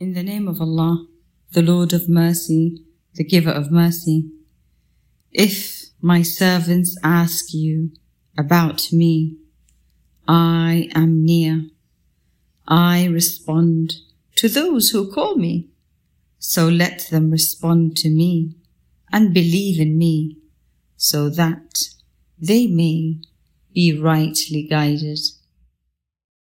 In the name of Allah, the Lord of mercy, the giver of mercy. If my servants ask you about me, I am near. I respond to those who call me. So let them respond to me and believe in me so that they may be rightly guided.